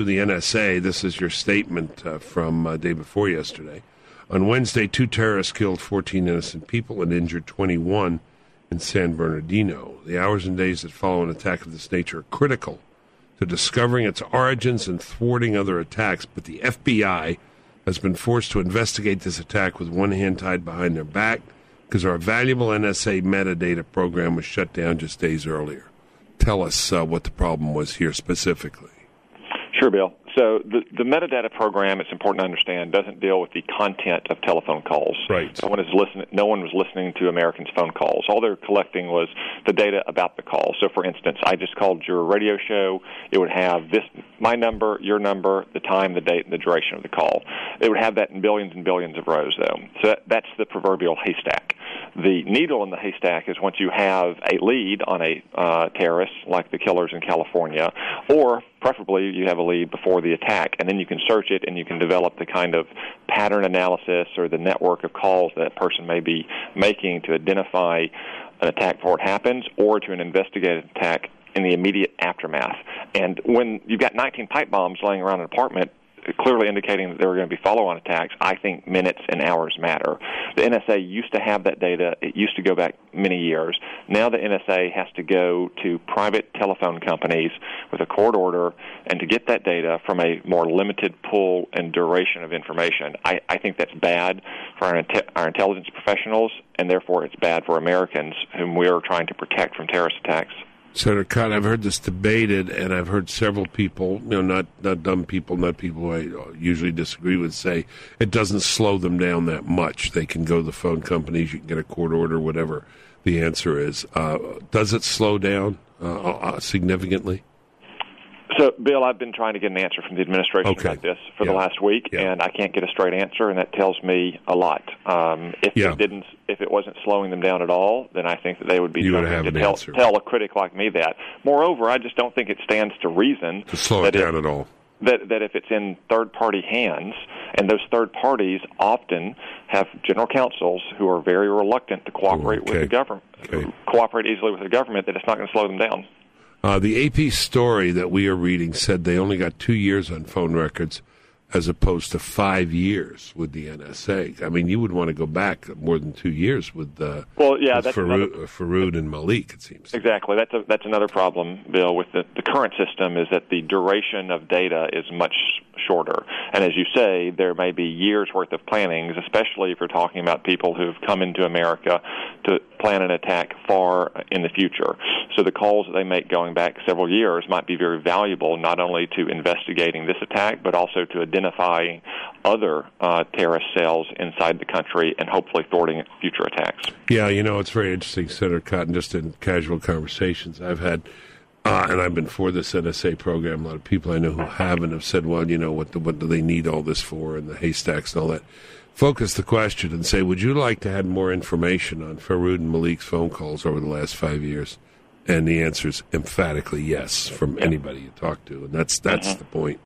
to the NSA. This is your statement uh, from uh, day before yesterday. On Wednesday, two terrorists killed 14 innocent people and injured 21 in San Bernardino. The hours and days that follow an attack of this nature are critical to discovering its origins and thwarting other attacks, but the FBI has been forced to investigate this attack with one hand tied behind their back because our valuable NSA metadata program was shut down just days earlier. Tell us uh, what the problem was here specifically. Sure, Bill. So the, the metadata program, it's important to understand, doesn't deal with the content of telephone calls. Right. No one is listening. No one was listening to Americans' phone calls. All they're collecting was the data about the call. So, for instance, I just called your radio show. It would have this, my number, your number, the time, the date, and the duration of the call. It would have that in billions and billions of rows, though. So that, that's the proverbial haystack. The needle in the haystack is once you have a lead on a uh, terrorist, like the killers in California, or preferably you have a lead before the attack, and then you can search it and you can develop the kind of pattern analysis or the network of calls that person may be making to identify an attack before it happens or to an investigative attack in the immediate aftermath. And when you've got 19 pipe bombs laying around an apartment, clearly indicating that there were going to be follow-on attacks, I think minutes and hours matter. The NSA used to have that data. It used to go back many years. Now the NSA has to go to private telephone companies with a court order and to get that data from a more limited pool and duration of information. I, I think that's bad for our, our intelligence professionals, and therefore it's bad for Americans whom we are trying to protect from terrorist attacks. Senator Cotton, I've heard this debated, and I've heard several people, you know, not not dumb people, not people I usually disagree with, say it doesn't slow them down that much. They can go to the phone companies, you can get a court order, whatever the answer is. Uh, does it slow down uh, uh, significantly? So, Bill, I've been trying to get an answer from the administration okay. about this for yeah. the last week, yeah. and I can't get a straight answer, and that tells me a lot. Um, if yeah. it didn't, if it wasn't slowing them down at all, then I think that they would be you trying would to tell, answer. tell a critic like me that. Moreover, I just don't think it stands to reason to slow it down if, at all. That that if it's in third party hands, and those third parties often have general counsels who are very reluctant to cooperate okay. with the government, okay. cooperate easily with the government, that it's not going to slow them down. Uh, the AP story that we are reading said they only got two years on phone records as opposed to five years with the NSA. I mean, you would want to go back more than two years with, uh, well, yeah, with that's Farook, another, Farook and Malik, it seems. Exactly. That's, a, that's another problem, Bill, with the, the current system is that the duration of data is much shorter. And as you say, there may be years worth of plannings, especially if you're talking about people who've come into America to plan an attack far in the future. So the calls that they make going back several years might be very valuable, not only to investigating this attack, but also to identifying other uh, terrorist cells inside the country and hopefully thwarting future attacks. Yeah, you know, it's very interesting, Senator Cotton, just in casual conversations I've had. Uh, and I've been for this NSA program. A lot of people I know who haven't have said, "Well, you know, what the, what do they need all this for?" And the haystacks and all that. Focus the question and say, "Would you like to have more information on Farook and Malik's phone calls over the last five years?" And the answer is emphatically yes from anybody you talk to, and that's that's mm-hmm. the point.